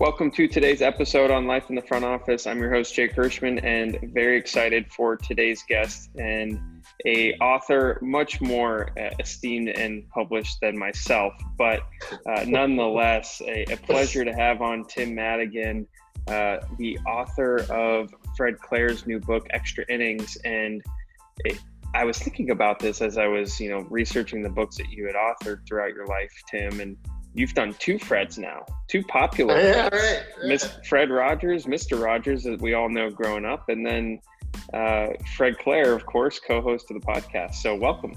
Welcome to today's episode on Life in the Front Office. I'm your host Jake Hirschman, and very excited for today's guest and a author much more uh, esteemed and published than myself, but uh, nonetheless a, a, pleasure to have on Tim Madigan, uh, the author of Fred Claire's new book Extra Innings, and it, I was thinking about this as I was, you know, researching the books that you had authored throughout your life, Tim, and you've done two Freds now, two popular. Yeah, Freds. right. Miss Fred Rogers, Mr. Rogers, that we all know growing up, and then uh, Fred Claire, of course, co-host of the podcast. So welcome.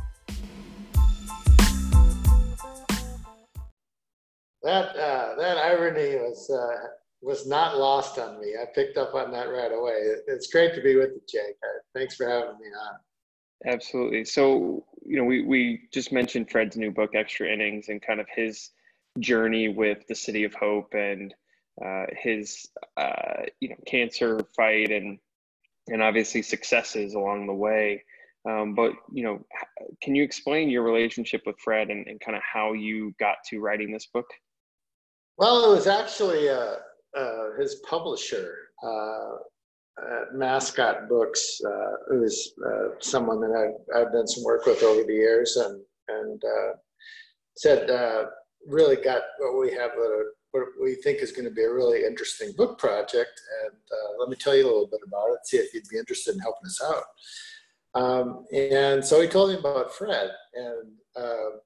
That uh, that irony was uh, was not lost on me. I picked up on that right away. It's great to be with you, Jake. Thanks for having me on. Absolutely. So, you know, we, we just mentioned Fred's new book, Extra Innings, and kind of his journey with the City of Hope and uh, his uh, you know cancer fight and and obviously successes along the way. Um, but you know, can you explain your relationship with Fred and, and kind of how you got to writing this book? Well, it was actually uh, uh his publisher, uh, Mascot Books. Uh, it was someone that I've, I've done some work with over the years, and and said really got what we have a, what we think is going to be a really interesting book project. And uh, let me tell you a little bit about it, see if you'd be interested in helping us out. Um, and so he told me about Fred and uh,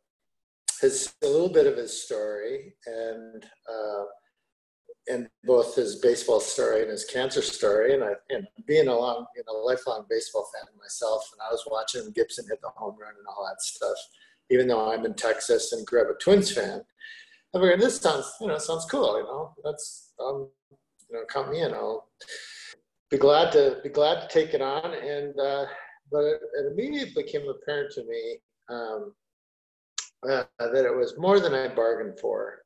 his a little bit of his story and uh, and both his baseball story and his cancer story. And I, and being a long, you know, lifelong baseball fan myself, and I was watching Gibson hit the home run and all that stuff even though I'm in Texas and grew up a Twins fan. I figured this sounds, you know, sounds cool. You know, that's, um, you know, count me in. I'll be glad to be glad to take it on. And uh, but it, it immediately became apparent to me um, uh, that it was more than I bargained for,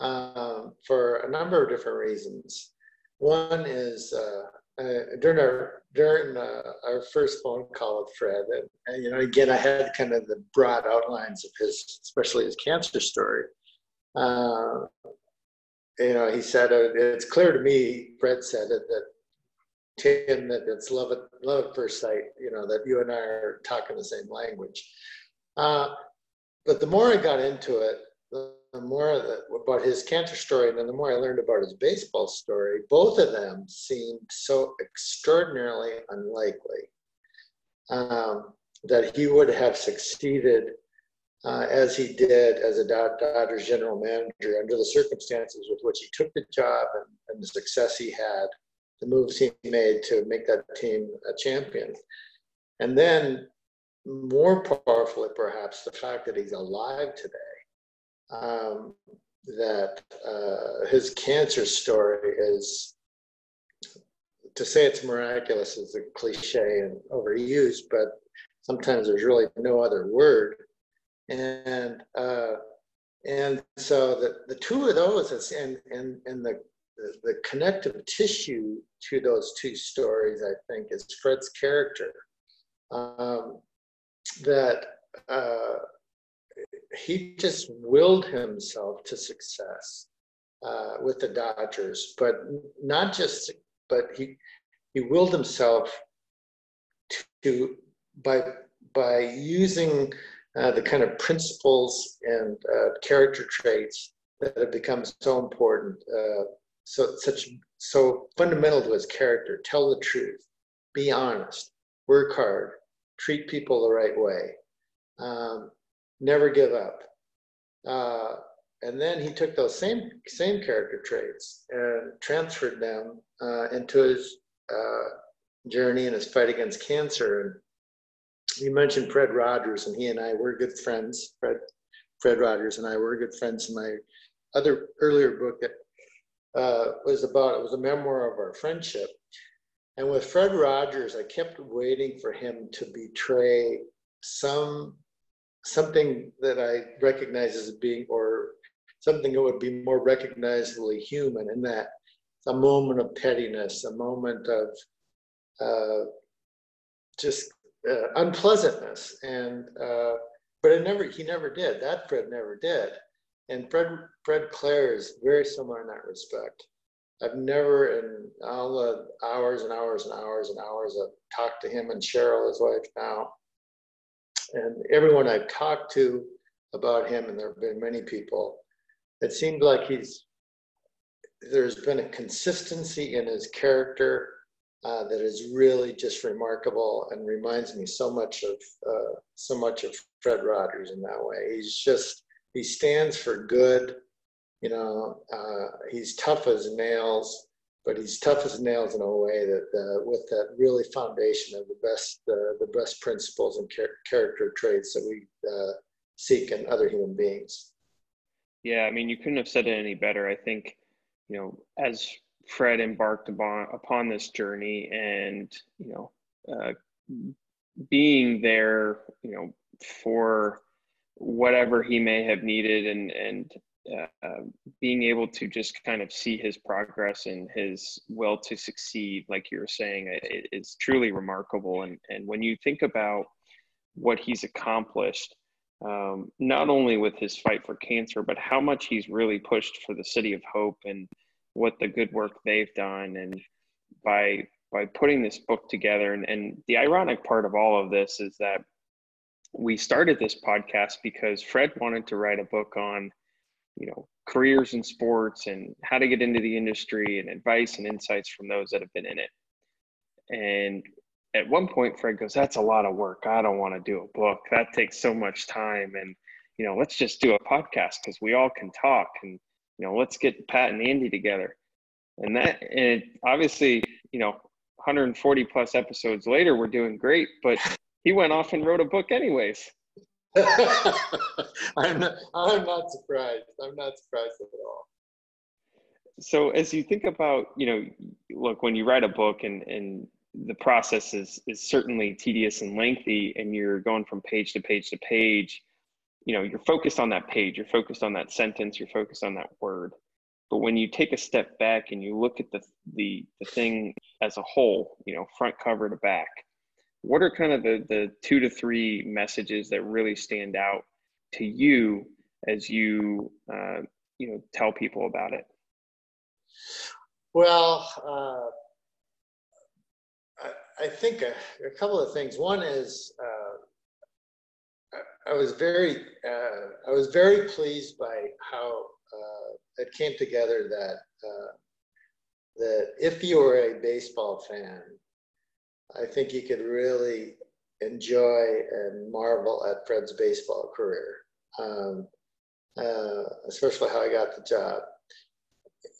um, for a number of different reasons. One is uh, uh, during our during uh, our first phone call with Fred, and, and, you know, again, I had kind of the broad outlines of his, especially his cancer story. Uh, you know, he said uh, it's clear to me. Fred said that Tim that it's love at love at first sight. You know that you and I are talking the same language. Uh, but the more I got into it, the more about his cancer story, and then the more I learned about his baseball story, both of them seemed so extraordinarily unlikely um, that he would have succeeded uh, as he did as a Dodgers general manager under the circumstances with which he took the job and, and the success he had, the moves he made to make that team a champion. And then, more powerfully, perhaps, the fact that he's alive today um, that uh, his cancer story is to say it's miraculous is a cliche and overused, but sometimes there's really no other word. And uh, and so the, the two of those and and and the, the, the connective tissue to those two stories, I think, is Fred's character. Um, that uh, he just willed himself to success uh, with the Dodgers, but not just, but he he willed himself to by by using uh, the kind of principles and uh, character traits that have become so important, uh, so such so fundamental to his character. Tell the truth, be honest, work hard, treat people the right way. Um, never give up. Uh, and then he took those same same character traits and transferred them uh, into his uh, journey and his fight against cancer. And you mentioned Fred Rogers, and he and I were good friends. Fred Fred Rogers and I were good friends. In my other earlier book that uh, was about it was a memoir of our friendship. And with Fred Rogers, I kept waiting for him to betray some something that I recognize as being, or something that would be more recognizably human in that a moment of pettiness, a moment of uh, just uh, unpleasantness. And, uh, but it never, he never did. That Fred never did. and Fred Fred Claire is very similar in that respect. I've never in all the hours and hours and hours and hours I've talked to him and Cheryl, his wife now, and everyone I've talked to about him, and there have been many people, it seems like he's there's been a consistency in his character uh, that is really just remarkable and reminds me so much of uh, so much of Fred Rogers in that way. He's just he stands for good. You know, uh, he's tough as nails, but he's tough as nails in a way that uh, with that really foundation of the best uh, the best principles and char- character traits that we uh, seek in other human beings. Yeah, I mean, you couldn't have said it any better. I think, you know, as Fred embarked upon upon this journey, and you know, uh, being there, you know, for whatever he may have needed, and and uh, being able to just kind of see his progress and his will to succeed, like you were saying, it, it's truly remarkable. And and when you think about what he's accomplished, um, not only with his fight for cancer, but how much he's really pushed for the City of Hope and what the good work they've done and by by putting this book together and, and the ironic part of all of this is that we started this podcast because fred wanted to write a book on you know careers in sports and how to get into the industry and advice and insights from those that have been in it and at one point fred goes that's a lot of work i don't want to do a book that takes so much time and you know let's just do a podcast because we all can talk and you know, let's get Pat and Andy together. And that, and obviously, you know, 140 plus episodes later, we're doing great, but he went off and wrote a book anyways. I'm not, I'm not surprised. I'm not surprised at all. So as you think about, you know, look, when you write a book and, and the process is, is certainly tedious and lengthy and you're going from page to page to page, you know you're focused on that page you're focused on that sentence you're focused on that word but when you take a step back and you look at the the, the thing as a whole you know front cover to back what are kind of the the two to three messages that really stand out to you as you uh, you know tell people about it? Well uh, I, I, think a, a, couple of things. One is uh, I was very, uh, I was very pleased by how uh, it came together that uh, that if you were a baseball fan, I think you could really enjoy and marvel at Fred's baseball career, um, uh, especially how I got the job.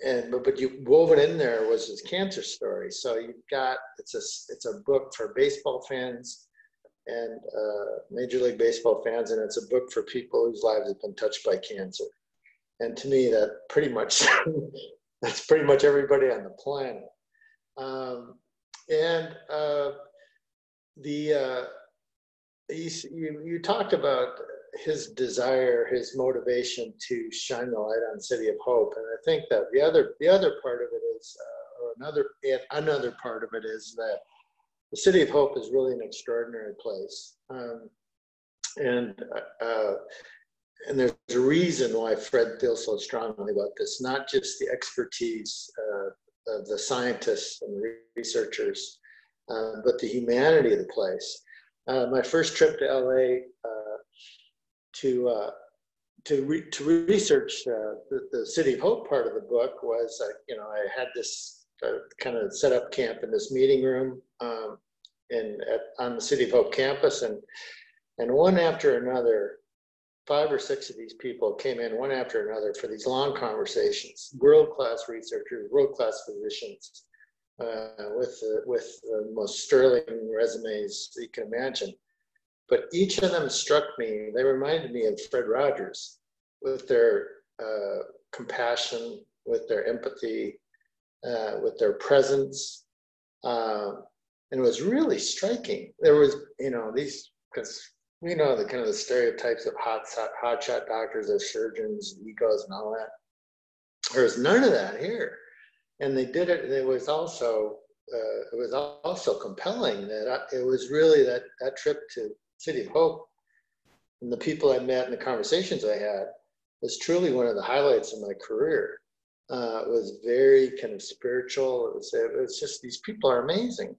And but, but you woven in there was his cancer story. So you've got it's a it's a book for baseball fans and uh, Major League Baseball fans, and it's a book for people whose lives have been touched by cancer. And to me, that pretty much that's pretty much everybody on the planet. Um, and uh, the uh, you, you, talked about his desire, his motivation to shine the light on City of Hope, and I think that the other the other part of it is, uh, or another another part of it is that the City of Hope is really an extraordinary place. Um, and uh, and there's a reason why Fred feels so strongly about this, not just the expertise uh, of the scientists and researchers, uh, but the humanity of the place. Uh, my first trip to LA uh, to uh, to re- to research the, the City of Hope part of the book was, you know, I had this uh, kind of set up camp in this meeting room um, in at, on the City of Hope campus, and and one after another, five or six of these people came in one after another for these long conversations. World class researchers, world class physicians, uh, with the, with the most sterling resumes you can imagine. But each of them struck me. They reminded me of Fred Rogers, with their uh, compassion, with their empathy, uh, with their presence. Uh, and it was really striking. There was, you know, these, because we know the kind of the stereotypes of hot, hot shot doctors as surgeons, egos, and all that. There was none of that here. And they did it, it was also, uh, it was also compelling that I, it was really that, that trip to City of Hope and the people I met and the conversations I had was truly one of the highlights of my career. Uh, it was very kind of spiritual. It was, it was just these people are amazing.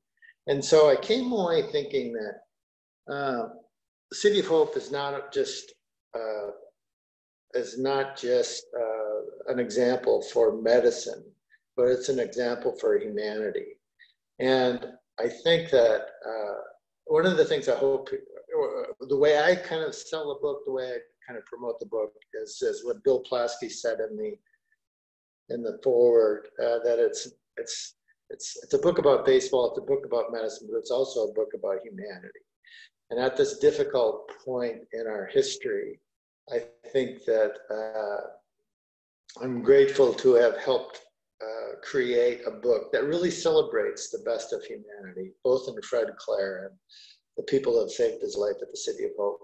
And so I came away thinking that uh, the City of Hope is not just uh, is not just uh, an example for medicine, but it's an example for humanity. And I think that uh, one of the things I hope, the way I kind of sell the book, the way I kind of promote the book is, is what Bill Plaschke said in the in the forward uh, that it's it's it's it's a book about baseball, it's a book about medicine, but it's also a book about humanity. And at this difficult point in our history, I think that uh, I'm grateful to have helped uh, create a book that really celebrates the best of humanity, both in Fred Claire and the people that saved his life at the City of Hope.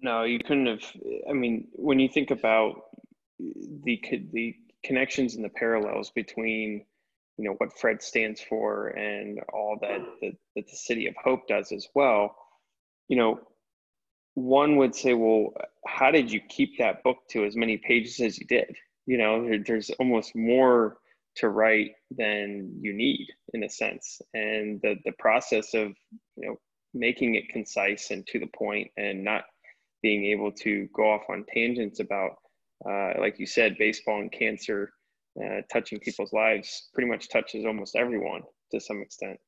No, you couldn't have. I mean, when you think about the the connections and the parallels between you know what Fred stands for and all that that, that the City of Hope does as well, you know, one would say, well, how did you keep that book to as many pages as you did? You know, there, there's almost more to write than you need in a sense. And the, the process of, you know, making it concise and to the point and not being able to go off on tangents about, uh, like you said, baseball and cancer uh, touching people's lives pretty much touches almost everyone to some extent.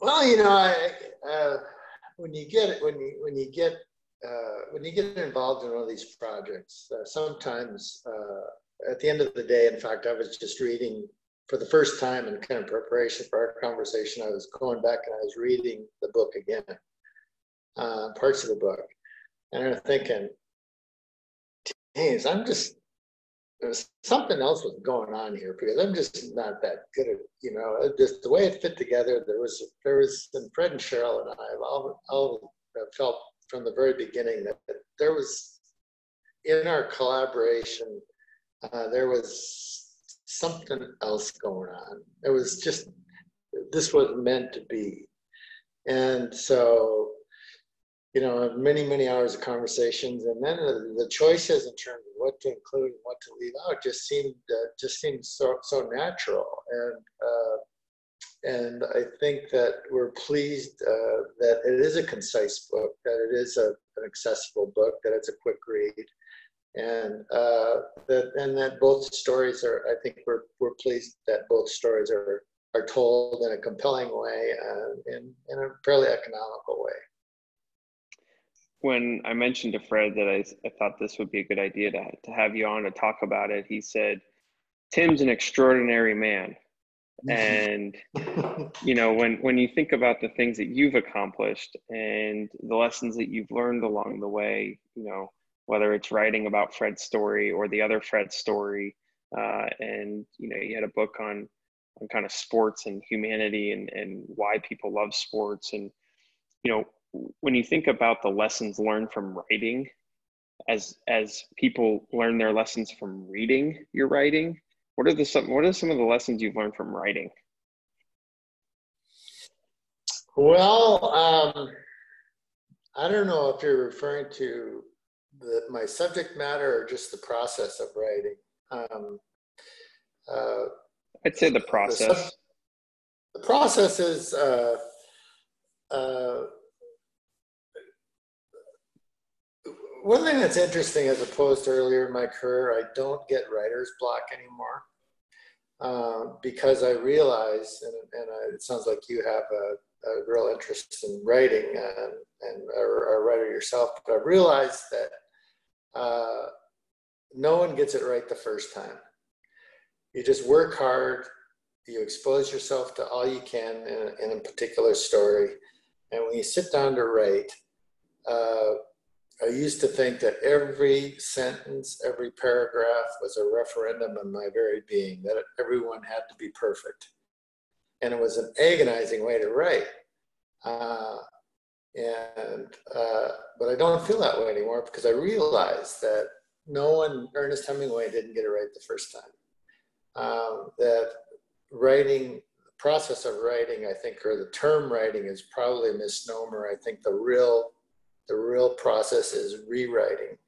Well, you know, I, uh, when you get when you when you get uh, when you get involved in one of these projects, uh, sometimes uh, at the end of the day, in fact, I was just reading for the first time in kind of preparation for our conversation. I was going back and I was reading the book again, uh, parts of the book, and I'm thinking, "Geez, I'm just there's something else was going on here because I'm just not that good at you know just the way it fit together. There was there was and Fred and Cheryl and I all, all felt from the very beginning that, that there was in our collaboration uh, there was something else going on. It was just this was meant to be, and so you know, many, many hours of conversations, and then the, the, choices in terms of what to include and what to leave out just seemed uh, just seemed so so natural, and uh, and I think that we're pleased uh, that it is a concise book, that it is a, an accessible book, that it's a quick read, and uh, that and that both stories are. I think we're we're pleased that both stories are are told in a compelling way and in in a fairly economical way when I mentioned to Fred that I, I thought this would be a good idea to, to have you on to talk about it, he said, Tim's an extraordinary man. and you know when when you think about the things that you've accomplished and the lessons that you've learned along the way you know whether it's writing about fred's story or the other fred's story uh, and you know you had a book on on kind of sports and humanity and and why people love sports and you know when you think about the lessons learned from writing as as people learn their lessons from reading your writing what are the some what are some of the lessons you've learned from writing? Well um, i don't know if you're referring to the, my subject matter or just the process of writing. Um, uh, i'd say the process. the, the process is uh, uh, one thing that's interesting as opposed to earlier in my career, I don't get writer's block anymore uh, because I realize, and, and I, it sounds like you have a, a real interest in writing and, and are a writer yourself, but I've realized that uh, no one gets it right the first time. You just work hard, you expose yourself to all you can in, in a particular story, and when you sit down to write, uh, I used to think that every sentence, every paragraph was a referendum on my very being, that everyone had to be perfect. And it was an agonizing way to write. Uh, and, uh, but I don't feel that way anymore because I realize that no one, Ernest Hemingway didn't get it right the first time. Um, that writing, the process of writing, I think, or the term writing is probably a misnomer. I think the real The real process is rewriting.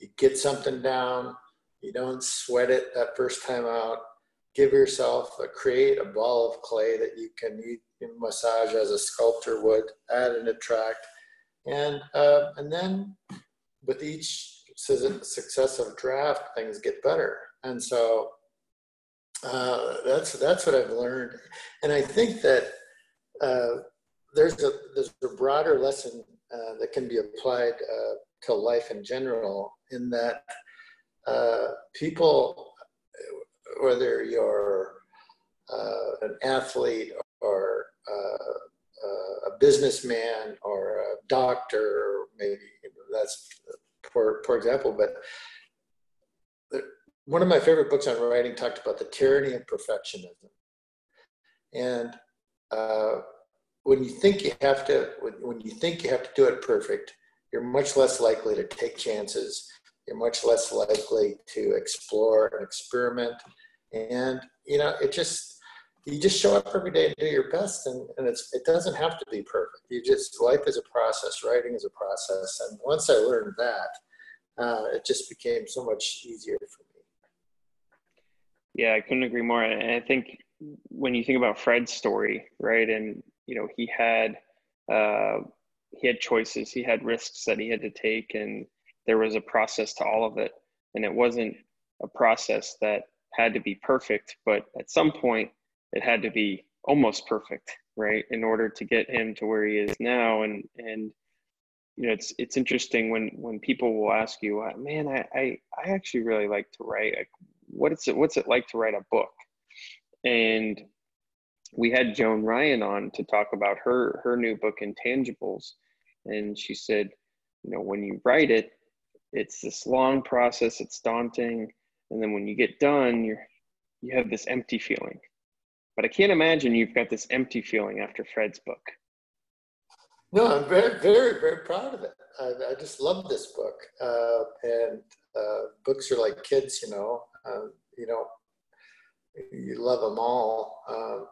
You get something down, you don't sweat it that first time out. Give yourself a create a ball of clay that you can, massage as a sculptor would, add and attract, and uh, and then with each successive draft, things get better. And so uh, that's that's what I've learned, and I think that uh, there's a there's a broader lesson uh, that can be applied uh, to life in general. In that uh, people, whether you're uh, an athlete or a businessman or a doctor, maybe that's for for example. But one of my favorite books on writing talked about the tyranny of perfectionism, and uh, when you think you have to, when, you think you have to do it perfect, you're much less likely to take chances. You're much less likely to explore and experiment, and you know it just you just show up every day and do your best and, and it's it doesn't have to be perfect. You just life is a process writing is a process. And once i learned that uh, it just became so much easier for me. Yeah i couldn't agree more. And i think when you think about fred's story right and you know he had uh, he had choices he had risks that he had to take and there was a process to all of it and it wasn't a process that had to be perfect but at some point it had to be almost perfect, right, in order to get him to where he is now. And and you know, it's it's interesting when when people will ask you, man, I I, I actually really like to write. Like, What is it? What's it like to write a book? And we had Joan Ryan on to talk about her her new book Intangibles, and she said, you know, when you write it, it's this long process. It's daunting, and then when you get done, you're you have this empty feeling but I can't imagine you've got this empty feeling after Fred's book. No, I'm very, very, very proud of it. I, I just love this book. Uh, and uh, books are like kids, you know. Um, you know, you love them all. Um,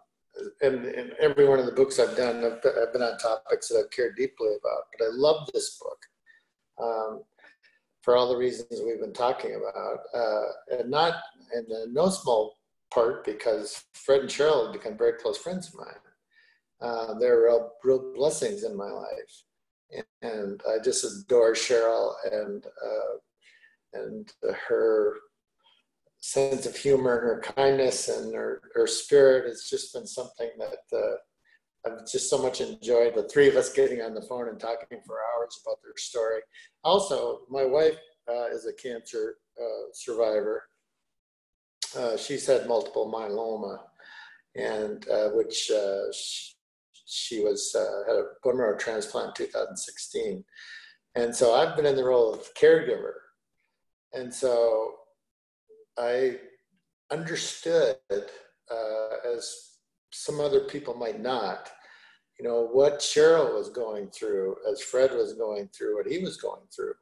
and, and, every one of the books I've done, I've, I've, been on topics that I've cared deeply about. But I love this book um, for all the reasons we've been talking about, uh, and not in no small part because Fred and Cheryl have become very close friends of mine. Uh, they're real, real blessings in my life, and, and I just adore Cheryl and uh, and her sense of humor, and her kindness, and her, her spirit has just been something that uh, I've just so much enjoyed. The three of us getting on the phone and talking for hours about their story. Also, my wife uh, is a cancer uh, survivor, uh, she's had multiple myeloma, and uh, which uh, she, she, was had a bone marrow transplant in 2016, and so I've been in the role of caregiver, and so I understood uh, as some other people might not, you know, what Cheryl was going through, as Fred was going through, what he was going through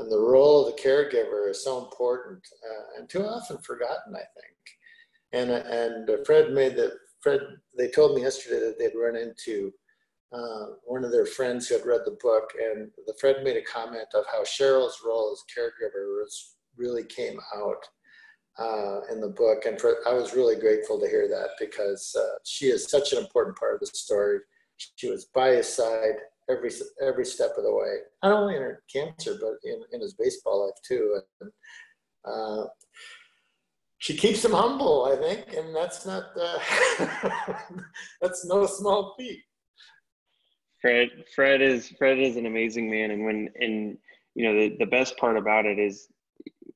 and the role of the caregiver is so important uh, and too often forgotten, I think. And and Fred made the Fred. They told me yesterday that they'd run into uh, one of their friends who had read the book, and the Fred made a comment of how Cheryl's role as caregiver was really came out uh, in the book, and for, I was really grateful to hear that because uh, she is such an important part of the story. She was by his side every every step of the way. Not only in her cancer, but in, in his baseball life too. And, uh, she keeps him humble, I think, and that's not uh, that's no small feat. Fred Fred is Fred is an amazing man, and when and you know the the best part about it is,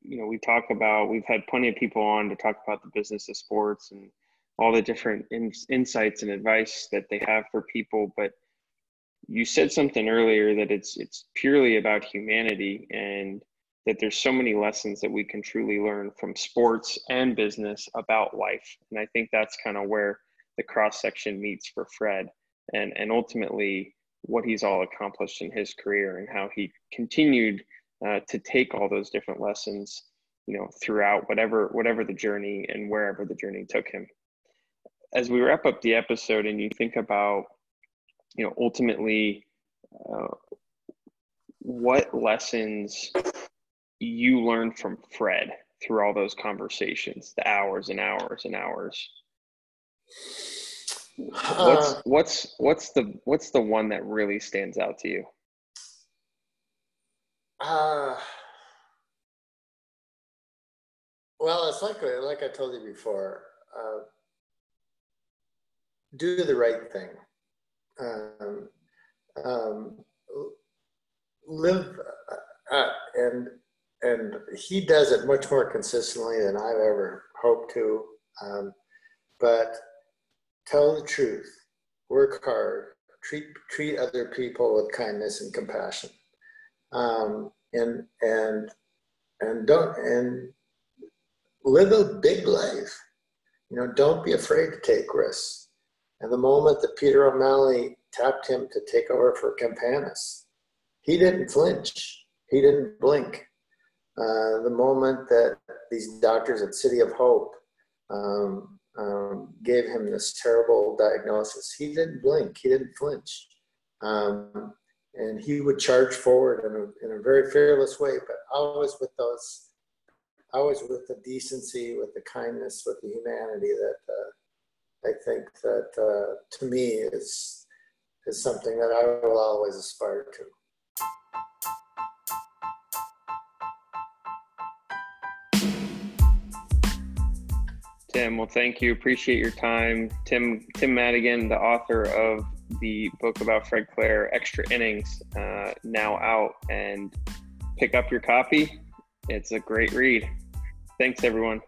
you know, we talk about we've had plenty of people on to talk about the business of sports and all the different in, insights and advice that they have for people, but you said something earlier that it's it's purely about humanity and that there's so many lessons that we can truly learn from sports and business about life. And i think that's kind of where the cross section meets for fred and and ultimately what he's all accomplished in his career and how he continued uh, to take all those different lessons you know throughout whatever whatever the journey and wherever the journey took him as we wrap up the episode and you think about you know ultimately uh, what lessons you learned from Fred through all those conversations, the hours and hours and hours. What's uh, what's what's the what's the one that really stands out to you? Uh well, it's like like I told you before. Uh, do the right thing. Um, um, live uh, and and he does it much more consistently than I've ever hoped to. Um, but tell the truth, work hard, treat treat other people with kindness and compassion, um, and and and don't and live a big life. You know, don't be afraid to take risks. And the moment that Peter O'Malley tapped him to take over for Campanis, he didn't flinch. He didn't blink. Uh, the moment that these doctors at City of Hope um, um, gave him this terrible diagnosis, he didn't blink. He didn't flinch. Um, and he would charge forward in a, in a very fearless way, but always with those, always with the decency, with the kindness, with the humanity that uh, I think that uh, to me is is something that I will always aspire to. Tim, well, thank you. Appreciate your time. Tim Tim Madigan, the author of the book about Fred Claire, Extra Innings, uh, now out, and pick up your copy. It's a great read. Thanks, everyone.